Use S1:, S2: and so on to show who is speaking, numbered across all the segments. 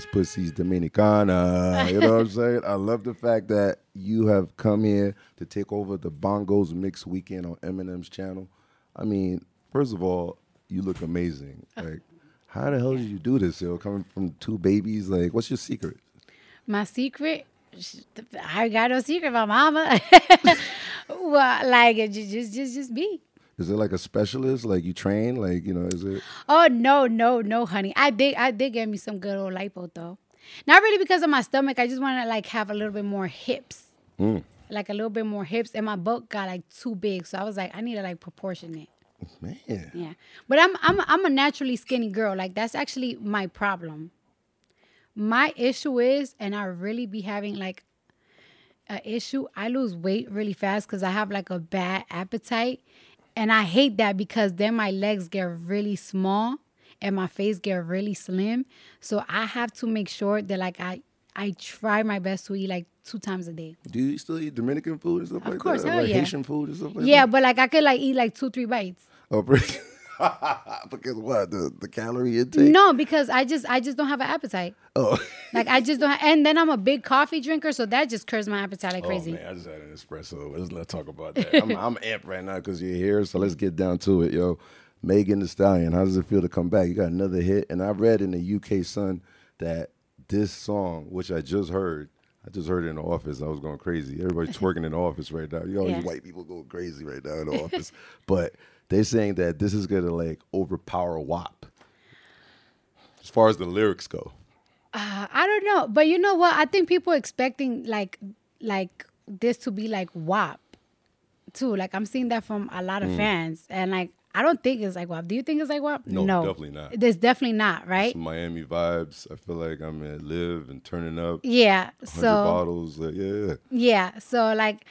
S1: This
S2: pussy's Dominicana. You know what I'm saying? I love the fact that you have come here to take over the Bongos Mix Weekend on Eminem's channel. I mean, first of all, you look amazing. Like, how the hell did you do this, yo? Coming from two babies, like, what's your secret?
S3: My secret, I got no secret, my mama. well, like it just, just, just be.
S2: Is it like a specialist? Like you train? Like you know? Is it?
S3: Oh no, no, no, honey. I did, I did get me some good old lipo though. Not really because of my stomach. I just want to like have a little bit more hips, hmm. like a little bit more hips, and my butt got like too big. So I was like, I need to like proportion it.
S2: Man,
S3: Yeah, but I'm I'm I'm a naturally skinny girl. Like that's actually my problem. My issue is, and I really be having like a issue. I lose weight really fast because I have like a bad appetite, and I hate that because then my legs get really small and my face get really slim. So I have to make sure that like I I try my best to eat like two times a day.
S2: do you still eat Dominican food and stuff like
S3: course,
S2: that?
S3: Hell
S2: like
S3: yeah.
S2: Haitian food and stuff like
S3: Yeah,
S2: that?
S3: but like I could like eat like two three bites.
S2: Oh, pretty- because what the the calorie intake?
S3: No, because I just I just don't have an appetite.
S2: Oh.
S3: Like I just don't, and then I'm a big coffee drinker, so that just curbs my appetite like oh, crazy.
S2: Oh man, I just had an espresso. Let's not talk about that. I'm, I'm amped right now because you're here. So let's get down to it, yo. Megan Thee Stallion, how does it feel to come back? You got another hit, and I read in the UK Sun that this song, which I just heard, I just heard it in the office. I was going crazy. Everybody's twerking in the office right now. You know,
S3: Yeah.
S2: these white people going crazy right now in the office. But they're saying that this is gonna like overpower WAP as far as the lyrics go.
S3: Uh, I don't know, but you know what? I think people expecting like like this to be like WAP too. Like I'm seeing that from a lot of fans, and like I don't think it's like WAP. Do you think it's like WAP?
S2: No, definitely not.
S3: It's definitely not, right?
S2: Some Miami vibes. I feel like I'm at LIV and turning up.
S3: Yeah. So
S2: bottles. Like, yeah.
S3: Yeah. So like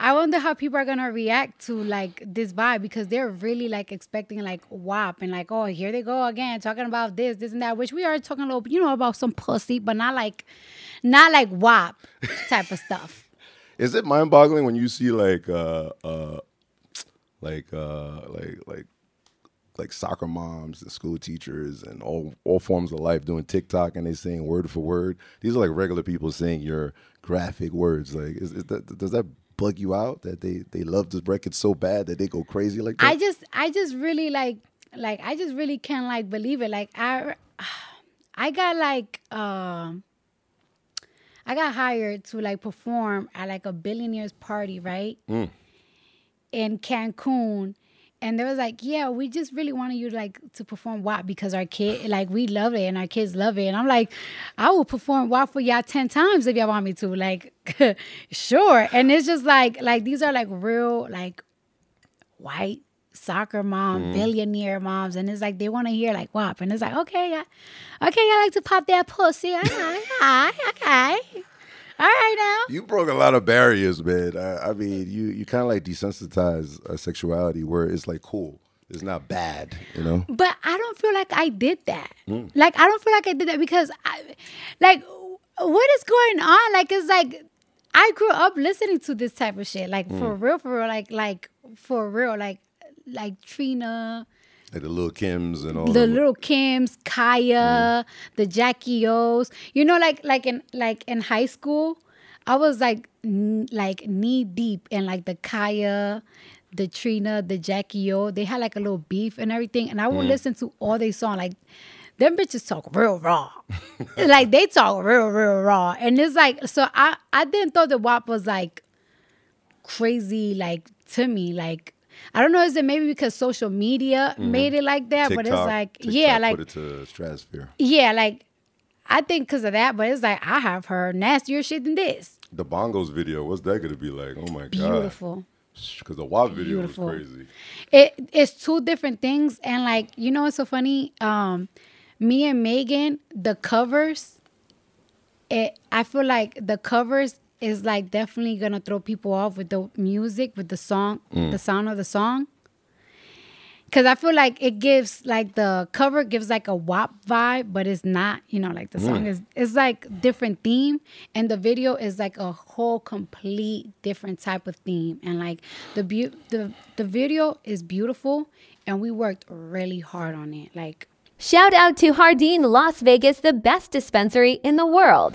S3: I wonder how people are gonna react to like this vibe because they're really like expecting like WAP and like, oh, here they go again talking about this, this and that, which we are talking a little, you know, about some pussy, but not like not like WAP type of stuff.
S2: Is it mind boggling when you see like uh uh like uh like like like soccer moms and school teachers and all all forms of life doing TikTok and they saying word for word. These are like regular people saying your graphic words. Like is, is that does that bug you out that they they love this record so bad that they go crazy like that?
S3: I just I just really like like I just really can't like believe it. Like I I got like um I got hired to like perform at like a billionaire's party, right? In Cancun. And they was like, yeah, we just really wanted you to like to perform WAP because our kid, like we love it and our kids love it. And I'm like, I will perform WAP for y'all 10 times if y'all want me to. Like, sure. And it's just like, like these are like real, like white soccer mom, mm-hmm. billionaire moms, and it's like they want to hear like WAP, and it's like okay, yeah, okay, I like to pop that pussy, all right, all right, okay, all right now.
S2: You broke a lot of barriers, man. I, I mean, you you kind of like desensitize uh, sexuality where it's like cool. It's not bad, you know.
S3: But I don't feel like I did that. Like I don't feel like I did that because I, like, what is going on? Like it's like I grew up listening to this type of shit. Like for real, for real, like like for real, like like Trina.
S2: Like the little Kims and all
S3: the
S2: them.
S3: little Kims, Khia, mm. the Jacki-O's. You know, like like in like in high school, I was like n- like knee deep in like the Khia, the Trina, the Jackie O. They had like a little beef and everything, and I would mm. listen to all they song like. Them bitches talk real raw, like they talk real, real raw, and it's like so. I I didn't thought the WAP was like crazy, like to me, like I don't know. Is it maybe because social media made it like that? but it's like,
S2: TikTok
S3: yeah, like
S2: put it to stratosphere.
S3: yeah, like I think because of that, but it's like I have heard nastier shit than this.
S2: The bongos video, what's that gonna be like? Oh my god,
S3: Beautiful.
S2: Because the WAP video
S3: Beautiful.
S2: was crazy.
S3: It it's two different things, and like you know, it's so funny. Um, me and Megan, the covers. It I feel like the covers is like definitely gonna throw people off with the music, with the song, the mm. sound of the song. Cause I feel like it gives like the cover gives like a WAP vibe, but it's not. You know, like the mm. song is it's like different theme, and the video is like a whole complete different type of theme. And like the beau- the the video is beautiful, and we worked really hard on it. Like
S4: Shout out to Hardin Las Vegas, the best dispensary in the world.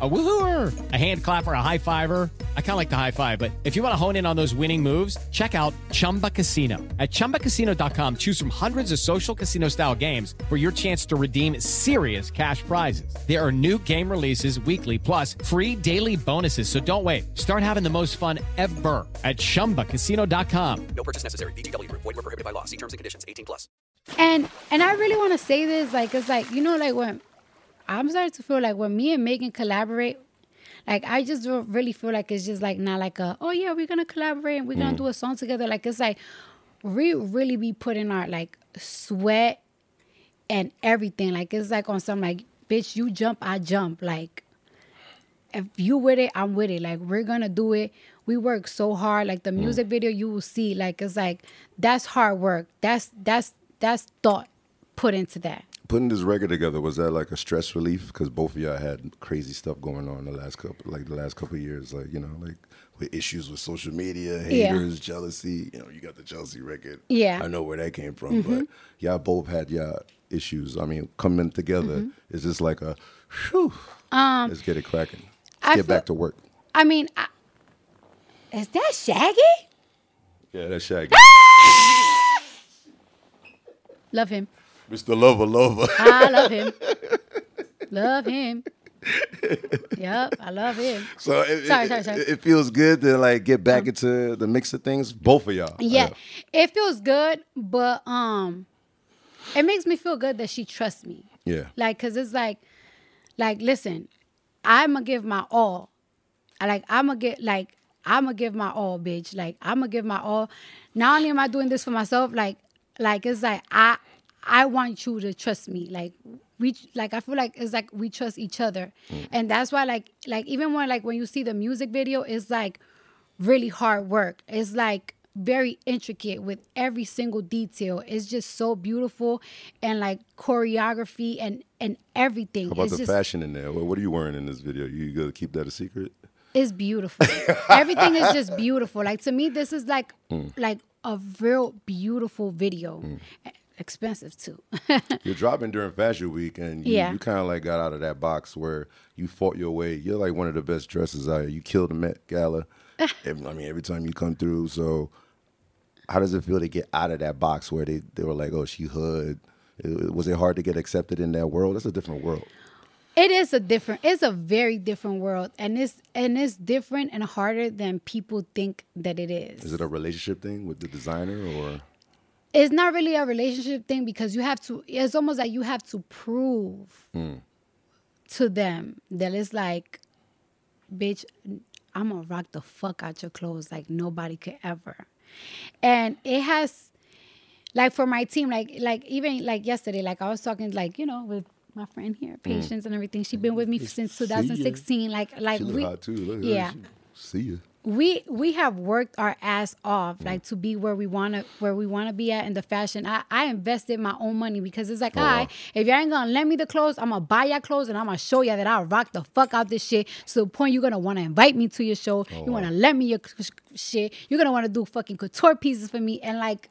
S5: A woohooer, a hand clapper, a high fiver. I kind of like the high five, but if you want to hone in on those winning moves, check out Chumba Casino. At chumbacasino.com, choose from hundreds of social casino style games for your chance to redeem serious cash prizes. There are new game releases weekly, plus free daily bonuses. So don't wait. Start having the most fun ever at chumbacasino.com.
S6: No purchase necessary. VGW Group. Void were prohibited by law. See terms and conditions. 18 plus.
S3: and and I really want to say this, like it's like you know, like when I'm starting to feel like when me and Megan collaborate, like I just don't really feel like it's just like not like a oh yeah we're gonna collaborate and we're gonna mm. do a song together. Like it's like we really be putting our like sweat and everything. Like it's like on some like bitch you jump I jump like if you with it, I'm with it. Like we're gonna do it. We work so hard. Like the mm. music video, you will see. Like it's like that's hard work. That's that's that's thought put into that.
S2: Putting this record together was that like a stress relief because both of y'all had crazy stuff going on the last couple, like the last couple of years, like you know, like with issues with social media,
S3: Yeah.
S2: haters, jealousy. You know, you got the Chelsea record.
S3: Yeah.
S2: I know where that came from, mm-hmm. but y'all both had y'all issues. I mean, coming together mm-hmm. is just like a, whew, um, let's get it cracking. Let's
S3: I
S2: get
S3: feel-
S2: back to work.
S3: I mean, I, is that Shaggy?
S2: Yeah, that's Shaggy.
S3: Love him.
S2: Mr. Lover Lover.
S3: I love him. love him. Yep, I love him.
S2: So it,
S3: Sorry,
S2: it,
S3: sorry, sorry.
S2: it- feels good to like get back into the mix of things. Both of y'all.
S3: Yeah, it feels good, but um, it makes me feel good that she trusts me.
S2: yeah.
S3: Like, cause it's like, like, listen, I'ma give my all. I like, I'ma get like, I'ma give my all, bitch. Like, I'ma give my all. Not only am I doing this for myself, like, like it's like I, I want you to trust me. Like, we, like, I feel like it's like we trust each other, mm. and that's why, like, like even when like when you see the music video, it's like really hard work. It's like very intricate with every single detail. It's just so beautiful and like choreography and and everything.
S2: How about
S3: it's
S2: the
S3: just
S2: fashion in there? What, what are you wearing in this video? You gonna keep that a secret?
S3: it's beautiful. Everything is just beautiful. Like to me, this is like mm. like a real beautiful video. Mm. E- Expensive too.
S2: You're dropping during Fashion Week, and you,
S3: Yeah.
S2: you kind of like got out of that box where you fought your way. You're like one of the best dresses out here. You killed the Met Gala. Every- I mean, every time you come through. So, how does it feel to get out of that box where they, they were like, "Oh, she hood"? It- was it hard to get accepted in that world? That's a different world.
S3: It is a different. It's a very different world, and it's and it's different and harder than people think that it is.
S2: Is it a relationship thing with the designer, or
S3: it's not really a relationship thing because you have to it's almost like you have to prove hmm. to them that it's like bitch i'm gonna rock the fuck out your clothes like nobody could ever. And it has like for my team like like even like yesterday like i was talking like you know with my friend here hmm. patience and everything. She's been with me since uh, 2016 like like
S2: she look
S3: we
S2: hot too? Look
S3: yeah.
S2: She- see you.
S3: we we have worked our ass off like to be where we want to where we want to be at in the fashion. I i invested my own money because it's like oh, all right if y'all ain't gonna lend me the clothes i'm gonna buy y'all clothes and i'm gonna show y'all that i'll rock the fuck out this shit to the point you're gonna want to invite me to your show. Oh, you want to lend me your shit. You're gonna want to do fucking couture pieces for me. And like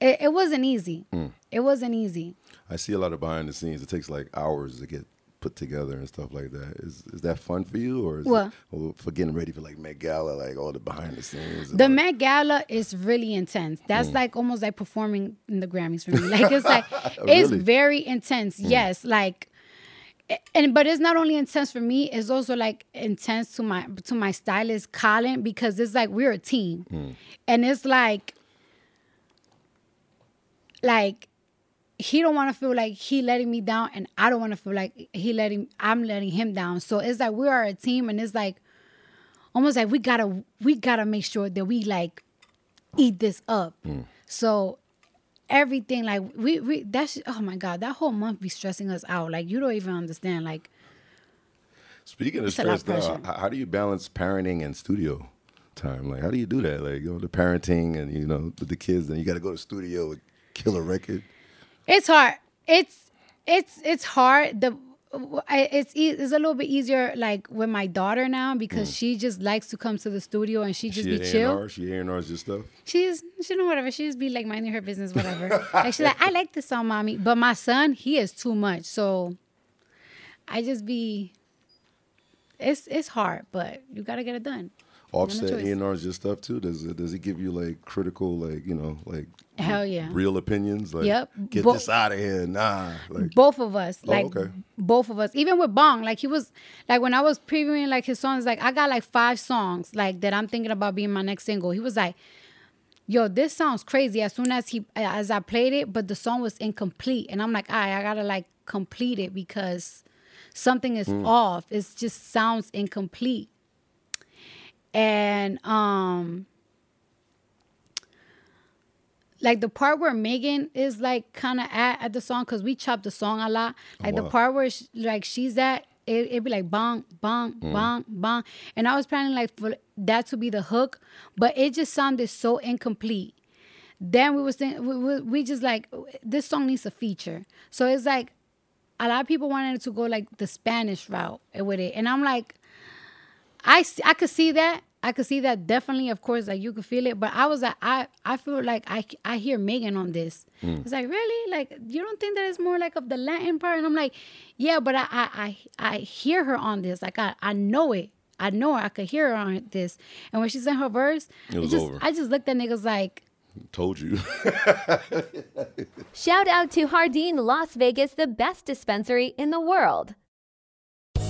S3: it, it wasn't easy. Mm. It wasn't easy.
S2: I see a lot of behind the scenes. It takes like hours to get put together and stuff like that. Is is that fun for you, or is it for getting ready for like Met Gala, like all the behind the scenes?
S3: The Met Gala is really intense. That's mm. like almost like performing in the Grammys for me. Like it's like oh,
S2: it's
S3: very intense. Mm. Yes, like and but it's not only intense for me, it's also like intense to my to my stylist Colin because it's like we're a team. Mm. And it's like like he don't want to feel like he letting me down and I don't want to feel like he letting I'm letting him down. So it's like we are a team and it's like almost like we gotta we gotta make sure that we like eat this up. Hmm. So everything like we we that's oh my god that whole month be stressing us out like you don't even understand like
S2: Speaking of stress, though, how, do you balance parenting and studio time? Like, how do you do that? Like, you know, the parenting and you know, with the kids, and you got to go to studio and kill a record.
S3: It's hard. It's it's it's hard. The it's e- it's a little bit easier like with my daughter now because she just likes to come to the studio and she just
S2: Mm. she
S3: be
S2: A&R,
S3: chill.
S2: She A&R's your stuff.
S3: She's she know whatever. She just be like minding her business, whatever. like she's like, I like this song, mommy. But my son, he is too much. So I just be. It's it's hard, but you gotta get it done.
S2: Offset
S3: choice.
S2: A&R's your stuff too. Does it does he give you like critical, like you know, like
S3: Hell yeah.
S2: real opinions? Like,
S3: Yep.
S2: get
S3: Bo-
S2: this out of here, nah. Like,
S3: both of us
S2: Oh,
S3: like
S2: okay.
S3: both of us even with bong like he was like when i was previewing like his songs like i got like five songs like that i'm thinking about being my next single he was like yo this sounds crazy as soon as he as i played it but the song was incomplete and i'm like all right i gotta like complete it because something is mm. off it just sounds incomplete and um like the part where Megan is like kind of at at the song because we chopped the song a lot. Like the part where sh like she's at, it it'd be like bong bong bong bong, and I was planning like for that to be the hook, but it just sounded so incomplete. Then we was we, we, we just like this song needs a feature, so it's like a lot of people wanted to go like the Spanish route with it, and I'm like, I s- I could see that. I could see that definitely. Of course, like you could feel it. But I was like, I I feel like I I hear Megan on this. Hmm. It's like really like you don't think that it's more like of the Latin part? And I'm like, yeah, but I I I, I hear her on this. Like I I know it. I know her. I could hear her on this. And when she sang her verse,
S2: It was
S3: just
S2: over.
S3: I just looked at niggas like.
S2: told you.
S4: Shout out to Hardin Las Vegas, the best dispensary in the world.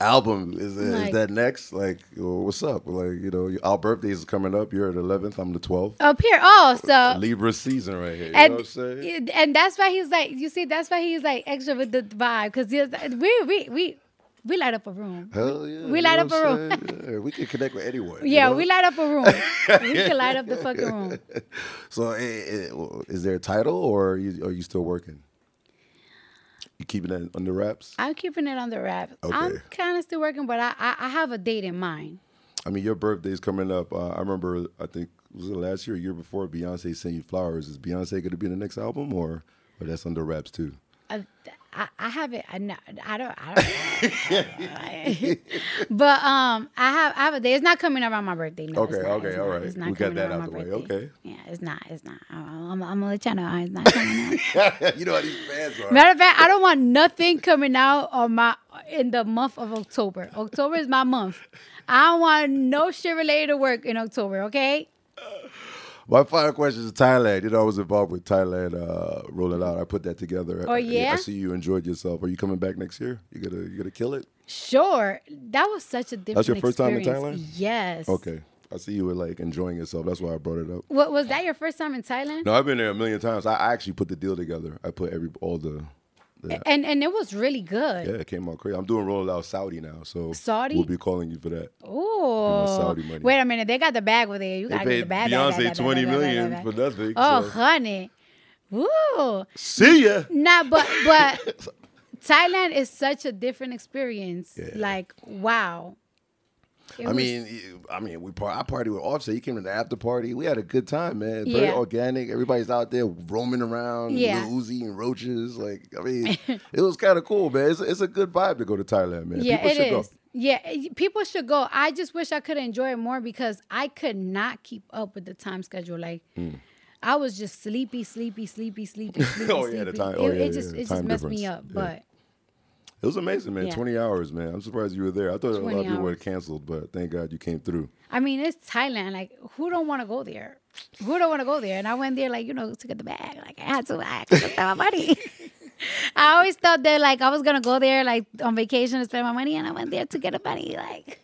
S2: Album is, is
S3: Like-
S2: that next? Like, what's up? Like, you know, our birthdays is coming up. You're at 11th. I'm the 12th.
S3: Up here, oh, so
S2: Libra season right here. You know
S3: and
S2: what I'm saying?
S3: and that's why he's like, you see, that's why he's like extra with the vibe because we we we we light up a room.
S2: Hell yeah.
S3: we light up a room.
S2: Yeah, we can connect with anyone. you
S3: Yeah,
S2: know?
S3: we light up a room. we can light up the fucking room.
S2: So, eh, eh, is there a title, or are you, are you still working? You keeping that under wraps?
S3: I'm keeping it under wraps. I'm kind of still working, but I, I I have a date in mind.
S2: I mean, your birthday's coming up. Uh, I remember, I think was it last year, or year before? Beyonce sent you flowers. Is Beyonce going to be in the next album, or or that's under wraps too?
S3: I, I, I have it. I, know- I don't. I don't but um, I have I have a day. It's not coming around my birthday. No,
S2: Okay,
S3: not,
S2: okay, all
S3: not,
S2: right.
S3: It's not
S2: We got
S3: coming
S2: that
S3: around
S2: out the way.
S3: birthday.
S2: Okay.
S3: Yeah, it's not. It's not. I'm, I'm, I'm gonna let y'all know. It's not coming out.
S2: you know how these fans are.
S3: Matter of fact, I don't want nothing coming out on my in the month of October. October is my month. I don't want no shit related to work in October. Okay.
S2: My final question is Thailand. You know, I was involved with Thailand uh, Rolling Loud. I put that together.
S3: Oh, yeah?
S2: I see you enjoyed yourself. Are you coming back next year? You gonna you gonna kill it?
S3: Sure. That was such a different.
S2: That's your first time in. Thailand?
S3: Yes.
S2: Okay. I see you were like enjoying yourself. That's why I brought it up.
S3: What was that? Your first time in Thailand?
S2: No, I've been there a million times. I I actually put the deal together. I put every all the. The
S3: And and it was really good.
S2: yeah, it came out crazy. I'm doing Rolling Loud Saudi now, so
S3: Saudi?
S2: We'll be calling you for that.
S3: Ooh.
S2: Saudi money.
S3: Wait a minute. They got the bag with it. You get the bag.
S2: Beyonce
S3: bag, bag,
S2: 20
S3: bag,
S2: million
S3: bag,
S2: for nothing.
S3: Oh,
S2: so-
S3: honey. Woo.
S2: See ya.
S3: Nah, but but Thailand is such a different experience.
S2: Yeah.
S3: Like, wow. It
S2: I
S3: was-
S2: mean, I mean, we par- I party with Offset. He came to the after party. We had a good time, man. Very
S3: Yeah.
S2: organic. Everybody's out there roaming around,
S3: Yeah.
S2: Uzi and roaches. Like, I mean, it was kind of cool, man. It's, it's a good vibe to go to Thailand, man.
S3: yeah,
S2: People
S3: it
S2: should
S3: is.
S2: go.
S3: Yeah, people should go. I just wish I could enjoy it more because I could not keep up with the time schedule. Like,
S2: Hmm.
S3: I was just sleepy, sleepy, sleepy, sleepy, sleepy.
S2: Oh, yeah, the time- oh,
S3: it,
S2: yeah,
S3: it just
S2: yeah,
S3: it just messed me
S2: difference.
S3: up.
S2: Yeah.
S3: But
S2: It was amazing, man.
S3: Yeah.
S2: 20 hours, man. I'm surprised you were there. I thought a lot of people
S3: hours.
S2: have canceled, but thank God you came through.
S3: I mean, it's Thailand. Like, who don't want to go there? Who don't want to go there? And I went there, like, you know, to get the bag. Like, I had to, I had to spend my money. I always thought that, like, I was gonna go there, like, on vacation and spend my money, and I went there to get the money. Like,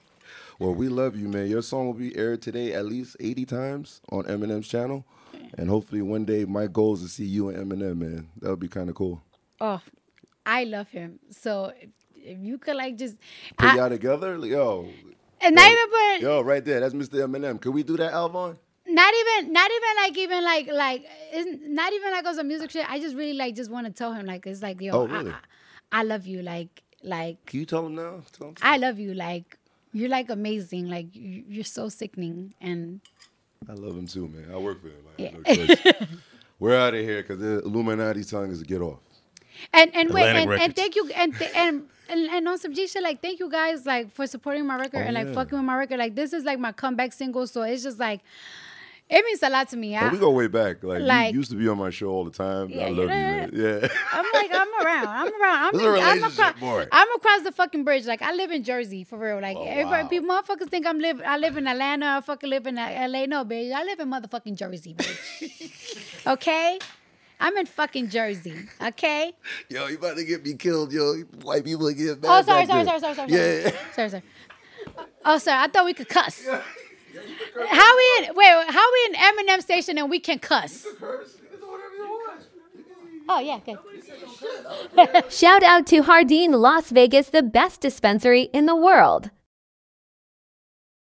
S2: Well, we love you, man. Your song will be aired today at least 80 times on Eminem's channel. And hopefully one day my goal is to see you and Eminem, man. That would be kind of cool.
S3: oh, I love him. So if, if you could, like, just,
S2: Put
S3: I-
S2: y'all together? Yo.
S3: and not even put,
S2: Yo, right there. That's Mr. Eminem. Could we do that, Alvon?
S3: not even not even like even like like it's not even like on some music shit. I just really like just want to tell him like it's like yo,
S2: Oh,
S3: I-
S2: really?
S3: I, I love you. Like like
S2: Can you tell him now? Tell him.
S3: I love you. Like you're like amazing. Like you- you're so sickening. And
S2: I love him too, man. I work for him. I
S3: Yeah.
S2: no. We're out of here because the Illuminati's telling us to get off.
S3: And and wait and, and thank you and th- and. And, and on some G shit, like thank you guys like for supporting my record
S2: Oh,
S3: and like
S2: yeah.
S3: fucking with my record. Like this is like my comeback single, so it's just like it means a lot to me. Oh, I,
S2: But we go way back. Like,
S3: Like-
S2: you used to be on my show all the time.
S3: Yeah,
S2: I love you. Yeah.
S3: I'm like, I'm around. I'm around. I'm,
S2: a
S3: I'm, across,
S2: boy.
S3: I'm across the fucking bridge. Like I live in Jersey for real. Like
S2: Oh,
S3: everybody, uh,
S2: wow.
S3: people, motherfuckers think I'm live. I live in Atlanta. I fucking live in uh, LA. No, bitch. I live in motherfucking Jersey, bitch. okay, I'm in fucking Jersey. Okay.
S2: Yo, you about to get me killed, yo. White people are getting oh, mad.
S3: Oh, sorry,
S2: back
S3: sorry, sorry, sorry, sorry,
S2: Yeah.
S3: sorry, sorry, sorry. Oh, sorry. I thought we could cuss. How we in? Wait, how we in Eminem station and we can cuss? Oh yeah, okay.
S4: Shout out to Hardin Las Vegas, the best dispensary in the world.